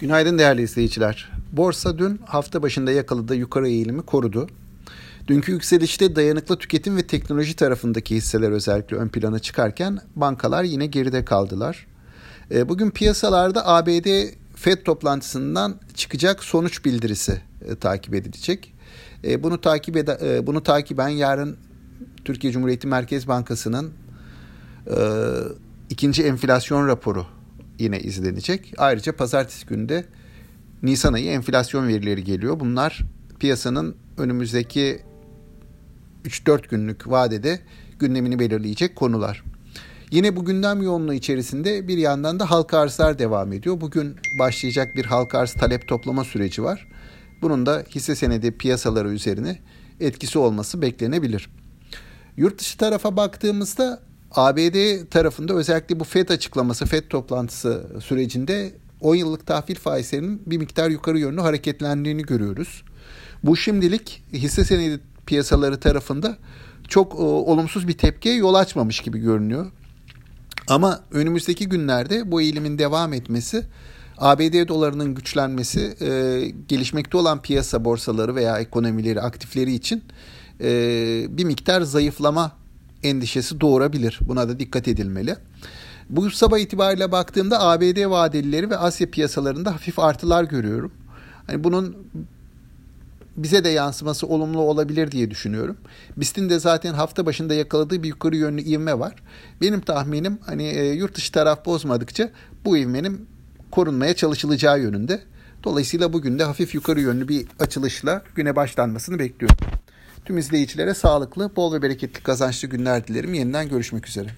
Günaydın değerli izleyiciler. Borsa dün hafta başında yakaladığı yukarı eğilimi korudu. Dünkü yükselişte dayanıklı tüketim ve teknoloji tarafındaki hisseler özellikle ön plana çıkarken bankalar yine geride kaldılar. E, bugün piyasalarda ABD Fed toplantısından çıkacak sonuç bildirisi e, takip edilecek. E, bunu takip ed bunu takiben yarın Türkiye Cumhuriyeti Merkez Bankası'nın ikinci enflasyon raporu yine izlenecek. Ayrıca pazartesi günde Nisan ayı enflasyon verileri geliyor. Bunlar piyasanın önümüzdeki 3-4 günlük vadede gündemini belirleyecek konular. Yine bu gündem yoğunluğu içerisinde bir yandan da halka arzlar devam ediyor. Bugün başlayacak bir halka arz talep toplama süreci var. Bunun da hisse senedi piyasaları üzerine etkisi olması beklenebilir. Yurt dışı tarafa baktığımızda ABD tarafında özellikle bu FED açıklaması, FED toplantısı sürecinde 10 yıllık tahvil faizlerinin bir miktar yukarı yönlü hareketlendiğini görüyoruz. Bu şimdilik hisse senedi piyasaları tarafında çok e, olumsuz bir tepkiye yol açmamış gibi görünüyor. Ama önümüzdeki günlerde bu eğilimin devam etmesi, ABD dolarının güçlenmesi, e, gelişmekte olan piyasa borsaları veya ekonomileri, aktifleri için e, bir miktar zayıflama endişesi doğurabilir. Buna da dikkat edilmeli. Bu sabah itibariyle baktığımda ABD vadelileri ve Asya piyasalarında hafif artılar görüyorum. Hani bunun bize de yansıması olumlu olabilir diye düşünüyorum. BIST'in de zaten hafta başında yakaladığı bir yukarı yönlü ivme var. Benim tahminim hani e, yurt dışı taraf bozmadıkça bu ivmenin korunmaya çalışılacağı yönünde. Dolayısıyla bugün de hafif yukarı yönlü bir açılışla güne başlanmasını bekliyorum. Tüm izleyicilere sağlıklı, bol ve bereketli kazançlı günler dilerim. Yeniden görüşmek üzere.